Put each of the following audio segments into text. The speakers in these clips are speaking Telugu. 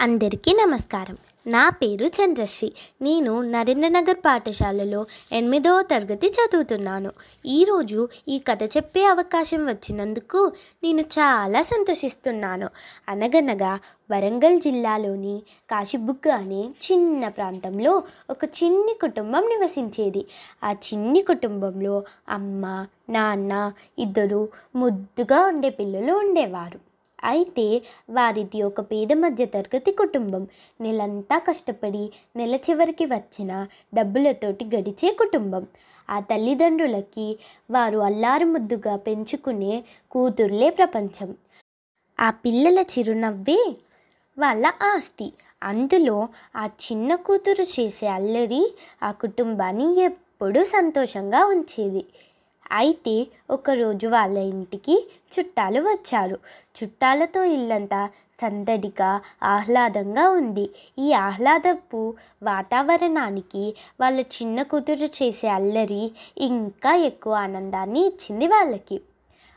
అందరికీ నమస్కారం. నా పేరు చంద్రశ్రీ. నేను నరేంద్రనగర్ పాఠశాలలో ఎనిమిదవ తరగతి చదువుతున్నాను. ఈరోజు ఈ కథ చెప్పే అవకాశం వచ్చినందుకు నేను చాలా సంతోషిస్తున్నాను. అనగనగా వరంగల్ జిల్లాలోని కాశీబుగ్గ అనే చిన్న ప్రాంతంలో ఒక చిన్ని కుటుంబం నివసించేది. ఆ చిన్ని కుటుంబంలో అమ్మ నాన్న ఇద్దరు ముద్దుగా ఉండే పిల్లలు ఉండేవారు. అయితే వారిది ఒక పేద మధ్యతరగతి కుటుంబం. నెలంతా కష్టపడి నెల చివరికి వచ్చిన డబ్బులతోటి గడిచే కుటుంబం. ఆ తల్లిదండ్రులకి వారు అల్లారు ముద్దుగా పెంచుకునే కూతుర్లే ప్రపంచం. ఆ పిల్లల చిరునవ్వే వాళ్ళ ఆస్తి. అందులో ఆ చిన్న కూతురు చేసే అల్లరి ఆ కుటుంబాన్ని ఎప్పుడూ సంతోషంగా ఉంచేది. అయితే ఒకరోజు వాళ్ళ ఇంటికి చుట్టాలు వచ్చారు. చుట్టాలతో ఇల్లంతా సందడిగా ఆహ్లాదంగా ఉంది. ఈ ఆహ్లాదపు వాతావరణానికి వాళ్ళ చిన్న కూతురు చేసే అల్లరి ఇంకా ఎక్కువ ఆనందాన్ని ఇచ్చింది వాళ్ళకి.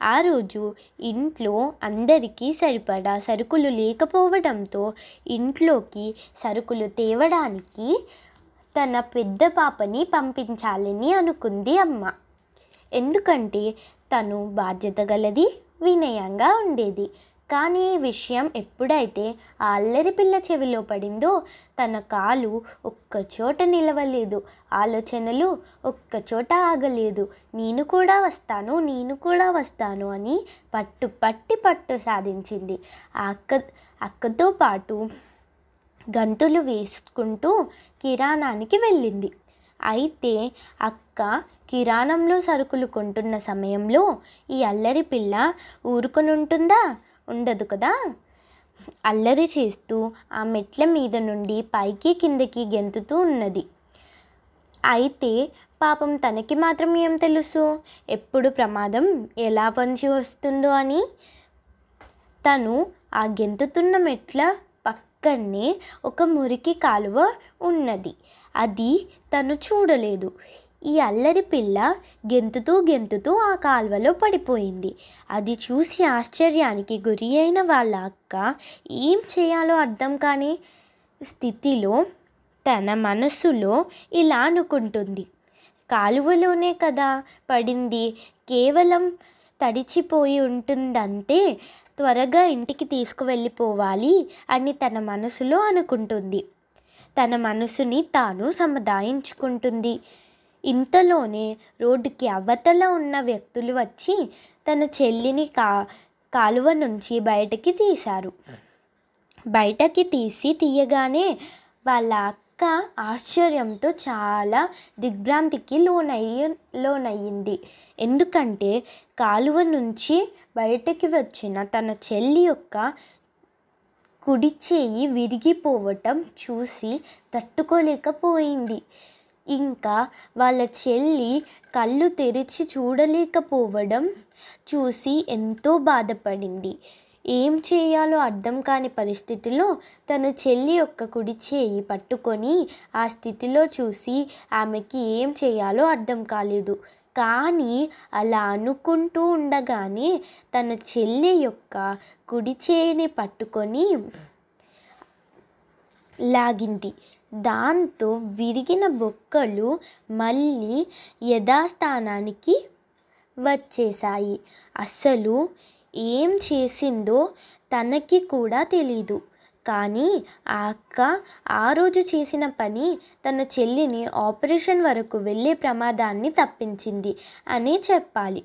ఆ రోజు ఇంట్లో అందరికీ సరిపడా సరుకులు లేకపోవడంతో ఇంట్లోకి సరుకులు తేవడానికి తన పెద్ద పాపని పంపించాలని అనుకుంది అమ్మ. ఎందుకంటే తను బాధ్యత గలది వినయంగా ఉండేది. కానీ ఈ విషయం ఎప్పుడైతే ఆ అల్లరి పిల్ల చెవిలో పడిందో తన కాలు ఒక్కచోట నిలవలేదు. ఆలోచనలు ఒక్కచోట ఆగలేదు. నేను కూడా వస్తాను నేను కూడా వస్తాను అని పట్టు పట్టి పట్టు సాధించింది. ఆ అక్క అక్కతో పాటు గంతులు వేసుకుంటూ కిరాణానికి వెళ్ళింది. అయితే అక్క కిరాణంలో సరుకులు కొంటున్న సమయంలో ఈ అల్లరి పిల్ల ఊరుకొని ఉంటుందా ఉండదు కదా? అల్లరి చేస్తూ ఆ మెట్ల మీద నుండి పైకి కిందకి గెంతుతూ ఉన్నది. అయితే పాపం తనకి మాత్రం ఏం తెలుసు? ఎప్పుడు ప్రమాదం ఎలా పంచి వస్తుందో అని? తను ఆ గెంతుతున్న మెట్ల పక్కనే ఒక మురికి కాలువ ఉన్నది. అది తను చూడలేదు. ఈ అల్లరి పిల్ల గెంతుతూ గెంతుతూ ఆ కాల్వలో పడిపోయింది. అది చూసి ఆశ్చర్యానికి గురి అయిన వాళ్ళ అక్క ఏం చేయాలో అర్థం కాని స్థితిలో తన మనసులో ఇలా అనుకుంటుంది. కాలువలోనే కదా పడింది. కేవలం తడిచిపోయి ఉంటుందంటే త్వరగా ఇంటికి తీసుకువెళ్ళిపోవాలి అని తన మనసులో అనుకుంటుంది. తన మనసుని తాను సముదాయించుకుంటుంది. ఇంతలోనే రోడ్డుకి అవతల ఉన్న వ్యక్తులు వచ్చి తన చెల్లిని కా కాలువ నుంచి బయటకి తీశారు. బయటకి తీసి తీయగానే వాళ్ళ అక్క ఆశ్చర్యంతో చాలా దిగ్భ్రాంతికి లోనయ్యి లోనయ్యింది. ఎందుకంటే కాలువ నుంచి బయటకి వచ్చిన తన చెల్లి యొక్క కుడి చేయి విరిగిపోవటం చూసి తట్టుకోలేకపోయింది. ఇంకా వాళ్ళ చెల్లి కళ్ళు తెరిచి చూడలేకపోవడం చూసి ఎంతో బాధపడింది. ఏం చేయాలో అర్థం కాని పరిస్థితిలో తన చెల్లి యొక్క కుడి చేయి పట్టుకొని ఆ స్థితిలో చూసి ఆమెకి ఏం చేయాలో అర్థం కాలేదు. కానీ అలా అనుకుంటూ ఉండగానే తన చెల్లి యొక్క కుడి చేయిని పట్టుకొని లాగింది. దాంతో విరిగిన బొక్కలు మళ్ళీ యథాస్థానానికి వచ్చేశాయి. అస్సలు ఏం చేసిందో తనకి కూడా తెలీదు. కానీ ఆ అక్క ఆ రోజు చేసిన పని తన చెల్లిని ఆపరేషన్ వరకు వెళ్ళే ప్రమాదాన్ని తప్పించింది అనే చెప్పాలి.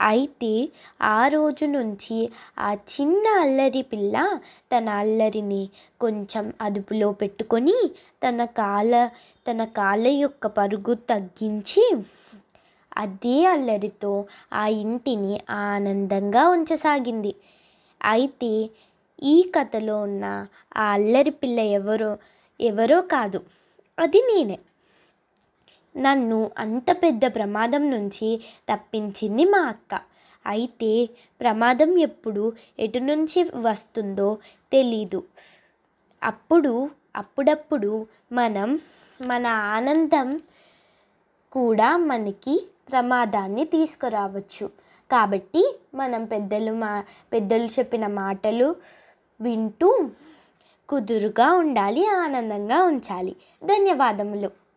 అయితే ఆ రోజు నుంచి ఆ చిన్న అల్లరి పిల్ల తన అల్లరిని కొంచెం అదుపులో పెట్టుకొని తన కాళ్ళ తన కాళ్ళ యొక్క పరుగు తగ్గించి అదే అల్లరితో ఆ ఇంటిని ఆనందంగా ఉంచసాగింది. అయితే ఈ కథలో ఉన్న ఆ అల్లరి పిల్ల ఎవరో ఎవరో కాదు అది నేనే. నన్ను అంత పెద్ద ప్రమాదం నుంచి తప్పించింది మా అక్క. అయితే ప్రమాదం ఎప్పుడు ఎటు నుంచి వస్తుందో తెలీదు. అప్పుడు అప్పుడప్పుడు మనం మన ఆనందం కూడా మనకి ప్రమాదాన్ని తీసుకురావచ్చు. కాబట్టి మనం పెద్దలు మా పెద్దలు చెప్పిన మాటలు వింటూ కుదురుగా ఉండాలి ఆనందంగా ఉంచాలి. ధన్యవాదములు.